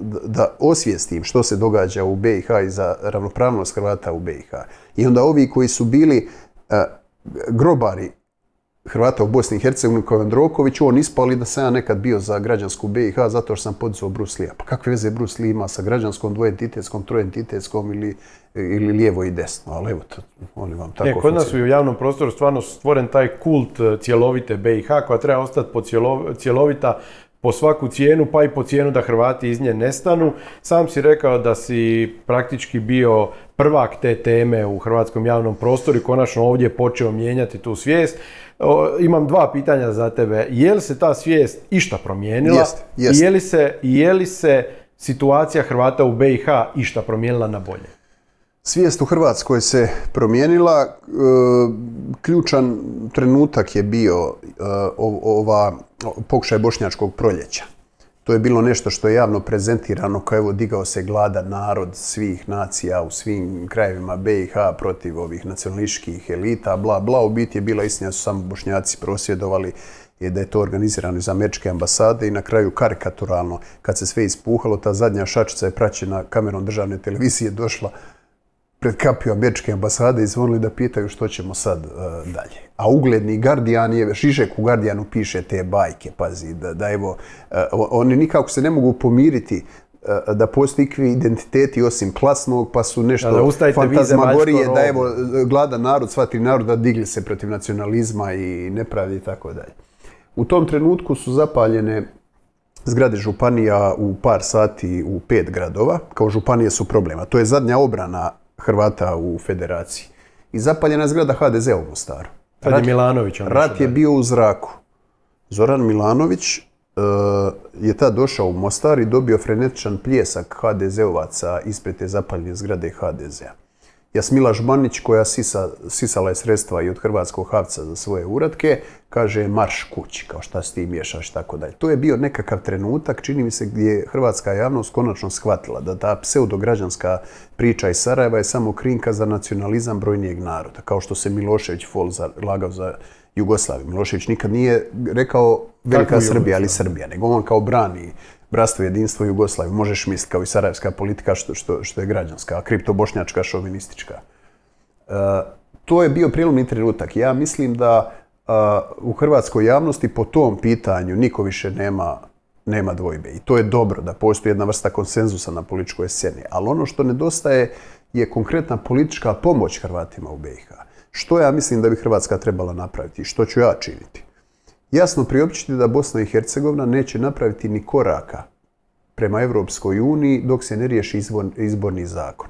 da, da osvijestim što se događa u BiH i za ravnopravnost Hrvata u BiH. I onda ovi koji su bili e, grobari Hrvata u Bosni i Hercegovini kao Androković, on ispali da sam ja nekad bio za građansku BiH zato što sam podizao Bruce Lee-a. Pa kakve veze Bruce Lee ima sa građanskom, dvoentitetskom, troentitetskom ili, ili lijevo i desno? Ali evo, to, oni vam tako Ne, kod nas u javnom prostoru stvarno stvoren taj kult e, cjelovite BiH koja treba ostati po cjelovita po svaku cijenu, pa i po cijenu da Hrvati iz nje nestanu. Sam si rekao da si praktički bio prvak te teme u hrvatskom javnom prostoru i konačno ovdje počeo mijenjati tu svijest. O, imam dva pitanja za tebe. Je li se ta svijest išta promijenila? Jeste. I je li se, je li se situacija Hrvata u BiH išta promijenila na bolje? Svijest u Hrvatskoj se promijenila. e, Ključan trenutak je bio e, ova pokušaj bošnjačkog proljeća. To je bilo nešto što je javno prezentirano kao evo digao se gladan narod svih nacija u svim krajevima BiH protiv ovih nacionalističkih elita, bla bla. U biti je bila istina su samo bošnjaci prosvjedovali i da je to organizirano iz američke ambasade i na kraju karikaturalno kad se sve ispuhalo, ta zadnja šačica je praćena kamerom državne televizije došla pred kapiju američke ambasade i zvonili da pitaju što ćemo sad e, dalje. A ugledni Guardian je, Žižek u Guardianu piše te bajke, pazi, da, da evo, e, oni nikako se ne mogu pomiriti e, da postoji ikvi identiteti osim klasnog, pa su nešto Da, da fantazmagorije, da evo, gladan narod, sva tri naroda digli se protiv nacionalizma i nepravdi i tako dalje. U tom trenutku su zapaljene zgrade županija u par sati u pet gradova. Kao županije su problema. To je zadnja obrana Hrvata u federaciji. I zapaljena je zgrada HDZ u Mostaru. Tad je Milanović Rat je bio u zraku. Zoran Milanović e, je tad došao u Mostar i dobio frenetičan pljesak HDZ-ovaca ispred te zapaljene zgrade HDZ-a. Jasmila Žbanić, koja sisa, sisala je sredstva i od Hrvatskog havca za svoje uratke, kaže marš kući, kao šta s ti miješaš i tako dalje. To je bio nekakav trenutak, čini mi se, gdje je hrvatska javnost konačno shvatila da ta pseudograđanska priča iz Sarajeva je samo krinka za nacionalizam brojnijeg naroda, kao što se Milošević fol lagao za Jugoslaviju. Milošević nikad nije rekao velika Srbija, ali Jugoslaviju? Srbija, nego on kao brani bratstvo, jedinstvo Jugoslaviju. Možeš misliti kao i sarajevska politika što, što, što je građanska, a kriptobošnjačka, šovinistička. E, to je bio prijelomni trenutak. Ja mislim da a, u hrvatskoj javnosti po tom pitanju niko više nema nema dvojbe. I to je dobro da postoji jedna vrsta konsenzusa na političkoj sceni. Ali ono što nedostaje je konkretna politička pomoć Hrvatima u BiH. Što ja mislim da bi Hrvatska trebala napraviti i što ću ja činiti. Jasno priopćiti da Bosna i Hercegovina neće napraviti ni koraka prema Europskoj uniji dok se ne riješi izbor, izborni zakon.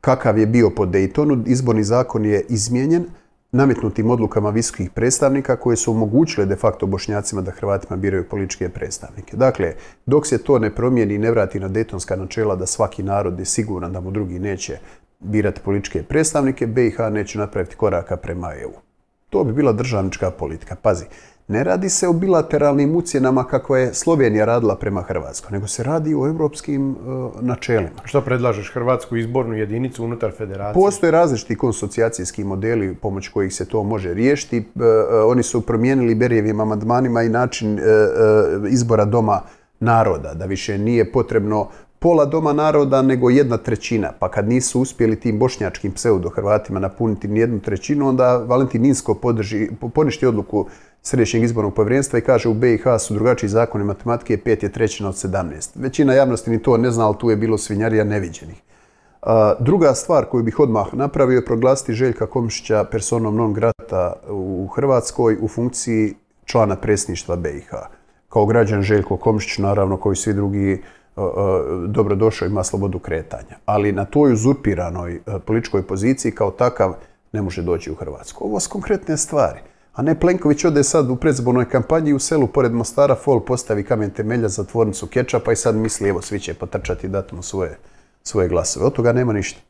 Kakav je bio po Daytonu, izborni zakon je izmijenjen nametnutim odlukama visokih predstavnika koje su omogućile de facto bošnjacima da Hrvatima biraju političke predstavnike. Dakle, dok se to ne promijeni i ne vrati na Daytonska načela da svaki narod je siguran da mu drugi neće birati političke predstavnike, BiH neće napraviti koraka prema EU. To bi bila državnička politika. Pazi, ne radi se o bilateralnim ucjenama kako je Slovenija radila prema Hrvatskoj, nego se radi o europskim uh, načelima. Što predlažeš, Hrvatsku izbornu jedinicu unutar federacije? Postoje različiti konsocijacijski modeli pomoć kojih se to može riješiti. Uh, oni su promijenili Berijevim amandmanima i način uh, izbora doma naroda, da više nije potrebno pola doma naroda nego jedna trećina. Pa kad nisu uspjeli tim bošnjačkim pseudo-Hrvatima napuniti nijednu trećinu, onda Valentin podrži, poništi odluku Središnjeg izbornog povjerenstva i kaže u BiH su drugačiji zakoni matematike, pet je trećina od 17. Većina javnosti ni to ne zna, ali tu je bilo svinjarija neviđenih. Druga stvar koju bih odmah napravio je proglasiti Željka Komšića personom non grata u Hrvatskoj u funkciji člana predsjedništva BiH. Kao građan Željko Komšić, naravno, koji svi drugi dobrodošao ima slobodu kretanja. Ali na toj uzurpiranoj političkoj poziciji kao takav ne može doći u Hrvatsku. Ovo su konkretne stvari. A ne Plenković ode sad u predzbornoj kampanji u selu pored Mostara Fol postavi kamen temelja za tvornicu kečapa i sad misli evo svi će potrčati i dati mu svoje, svoje glasove. Od toga nema ništa.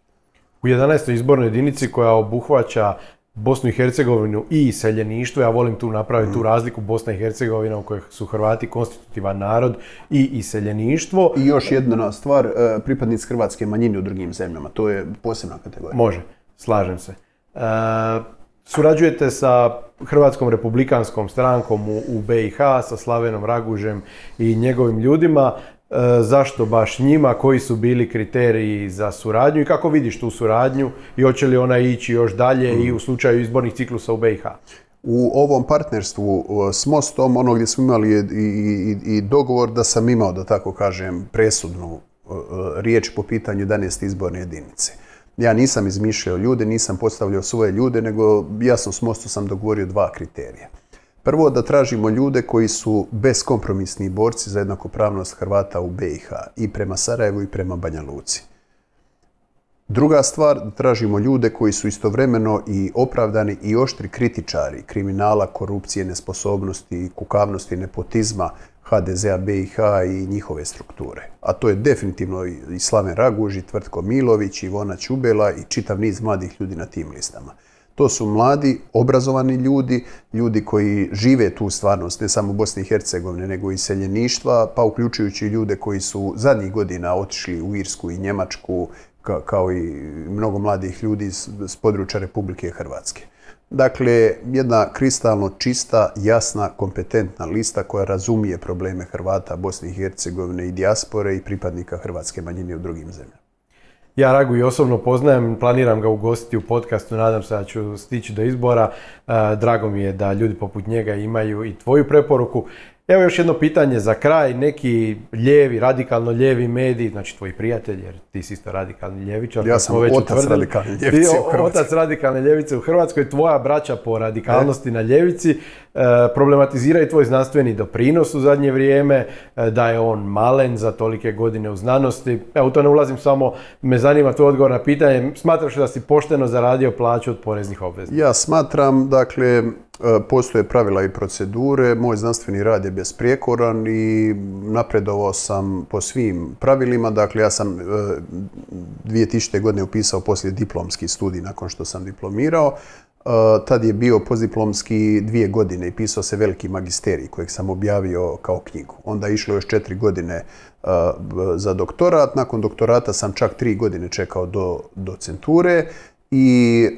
U 11. izbornoj jedinici koja obuhvaća Bosnu i Hercegovinu i iseljeništvo, ja volim tu napraviti tu mm. razliku Bosna i Hercegovina u kojoj su Hrvati konstitutivan narod i iseljeništvo. I još jedna stvar, e, pripadnici hrvatske manjine u drugim zemljama, to je posebna kategorija. Može, slažem se. E, surađujete sa Hrvatskom republikanskom strankom u, u BiH, sa Slavenom Ragužem i njegovim ljudima. E, zašto baš njima, koji su bili kriteriji za suradnju i kako vidiš tu suradnju i hoće li ona ići još dalje i u slučaju izbornih ciklusa u BiH? U ovom partnerstvu s Mostom, ono gdje smo imali i, i, i dogovor da sam imao, da tako kažem, presudnu e, riječ po pitanju 11. izborne jedinice. Ja nisam izmišljao ljude, nisam postavljao svoje ljude, nego ja sam s Mostom sam dogovorio dva kriterija. Prvo da tražimo ljude koji su beskompromisni borci za jednakopravnost Hrvata u BiH i prema Sarajevu i prema Banja Luci. Druga stvar, da tražimo ljude koji su istovremeno i opravdani i oštri kritičari kriminala, korupcije, nesposobnosti, kukavnosti, nepotizma HDZ-a BiH i njihove strukture. A to je definitivno i Slaven Raguž, i Tvrtko Milović, Ivona Čubela i čitav niz mladih ljudi na tim listama. To su mladi, obrazovani ljudi, ljudi koji žive tu stvarnost, ne samo u Bosni i Hercegovine, nego i seljeništva, pa uključujući ljude koji su zadnjih godina otišli u Irsku i Njemačku, kao i mnogo mladih ljudi s područja Republike Hrvatske. Dakle, jedna kristalno čista, jasna, kompetentna lista koja razumije probleme Hrvata, Bosne i Hercegovine i dijaspore i pripadnika hrvatske manjine u drugim zemljama. Ja Ragu i osobno poznajem, planiram ga ugostiti u podcastu, nadam se da ću stići do izbora. E, drago mi je da ljudi poput njega imaju i tvoju preporuku. Evo još jedno pitanje za kraj, neki lijevi, radikalno lijevi mediji, znači tvoji prijatelji, jer ti si isto radikalni ljevičar. Ja sam već otac radikalne ljevice u Hrvatskoj. Otac radikalne ljevice u Hrvatskoj, tvoja braća po radikalnosti na ljevici, problematiziraju tvoj znanstveni doprinos u zadnje vrijeme, e, da je on malen za tolike godine u znanosti. Evo, u to ne ulazim samo, me zanima tvoj odgovor na pitanje, smatraš da si pošteno zaradio plaću od poreznih obveznika? Ja smatram, dakle, E, postoje pravila i procedure, moj znanstveni rad je besprijekoran i napredovao sam po svim pravilima. Dakle, ja sam 2000. E, godine upisao poslije diplomski studij nakon što sam diplomirao. Tad je bio postdiplomski dvije godine i pisao se veliki magisterij kojeg sam objavio kao knjigu. Onda je išlo još četiri godine za doktorat. Nakon doktorata sam čak tri godine čekao do docenture i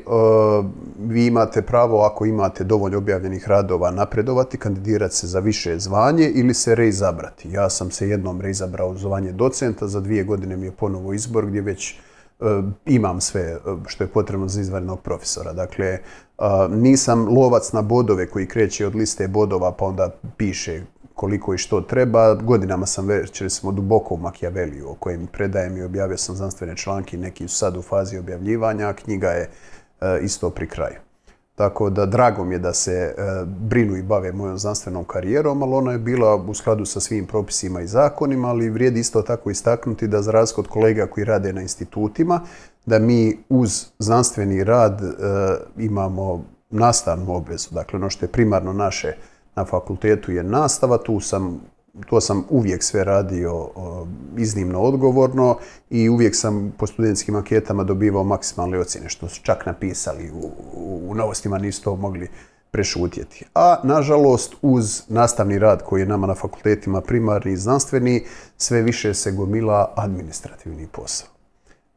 vi imate pravo, ako imate dovoljno objavljenih radova, napredovati, kandidirati se za više zvanje ili se reizabrati. Ja sam se jednom reizabrao zvanje docenta, za dvije godine mi je ponovo izbor gdje već imam sve što je potrebno za izvanrednog profesora. Dakle, uh, nisam lovac na bodove koji kreće od liste bodova pa onda piše koliko i što treba. Godinama sam već, recimo, duboko u Machiavelliju, o kojem predajem i objavio sam znanstvene članke, neki su sad u fazi objavljivanja, knjiga je e, isto pri kraju. Tako da drago mi je da se e, brinu i bave mojom znanstvenom karijerom, ali ona je bila u skladu sa svim propisima i zakonima, ali vrijedi isto tako istaknuti da za razliku od kolega koji rade na institutima, da mi uz znanstveni rad e, imamo nastavnu obvezu. Dakle, ono što je primarno naše na fakultetu je nastava, tu sam to sam uvijek sve radio iznimno odgovorno i uvijek sam po studentskim anketama dobivao maksimalne ocjene, što su čak napisali u, u, novostima, nisu to mogli prešutjeti. A nažalost uz nastavni rad koji je nama na fakultetima primarni i znanstveni, sve više se gomila administrativni posao.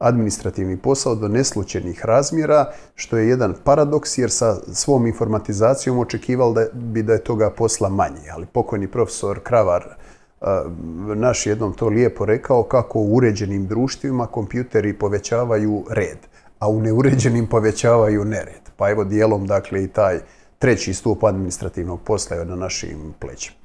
Administrativni posao do neslučenih razmjera, što je jedan paradoks jer sa svom informatizacijom očekivali da bi da je toga posla manje. Ali pokojni profesor Kravar naš jednom to lijepo rekao kako u uređenim društvima kompjuteri povećavaju red, a u neuređenim povećavaju nered. Pa evo dijelom dakle i taj treći stup administrativnog posla je na našim plećima.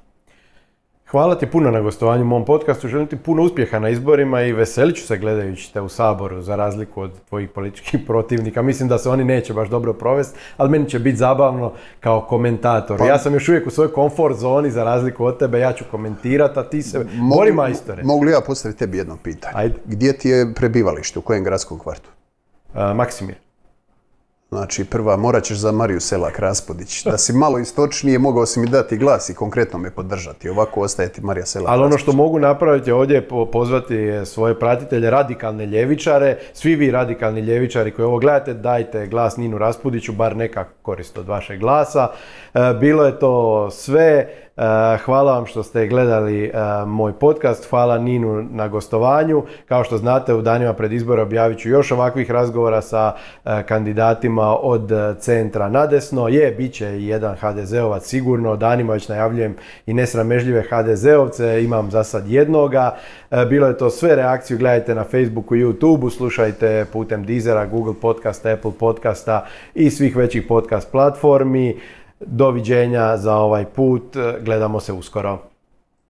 Hvala ti puno na gostovanju u mom podcastu. Želim ti puno uspjeha na izborima i veselit ću se gledajući te u Saboru za razliku od tvojih političkih protivnika. Mislim da se oni neće baš dobro provesti, ali meni će biti zabavno kao komentator. Pa- ja sam još uvijek u svojoj komfort zoni za razliku od tebe. Ja ću komentirati, a ti se bori majstore. Mogu li ja postaviti tebi jedno pitanje? Ajde. Gdje ti je prebivalište? U kojem gradskom kvartu? Maksimir. Znači, prva, morat ćeš za Mariju Selak Raspodić. Da si malo istočnije, mogao si mi dati glas i konkretno me podržati. Ovako ostaje ti Marija Selak Ali ono što mogu napraviti ovdje je pozvati svoje pratitelje, radikalne ljevičare. Svi vi radikalni ljevičari koji ovo gledate, dajte glas Ninu Raspudiću, bar neka korist od vašeg glasa. E, bilo je to sve. Eh, hvala vam što ste gledali eh, moj podcast, hvala Ninu na gostovanju. Kao što znate, u danima pred izbora objavit ću još ovakvih razgovora sa kandidatima od centra nadesno. Je, bit će i jedan HDZ-ovac sigurno, danima već najavljujem i nesramežljive HDZ-ovce, imam za sad jednoga. Bilo je to sve, reakciju gledajte na Facebooku i YouTubeu, slušajte putem Deezera, Google podcasta, Apple podcasta i svih većih podcast platformi. Doviđenja za ovaj put, gledamo se uskoro.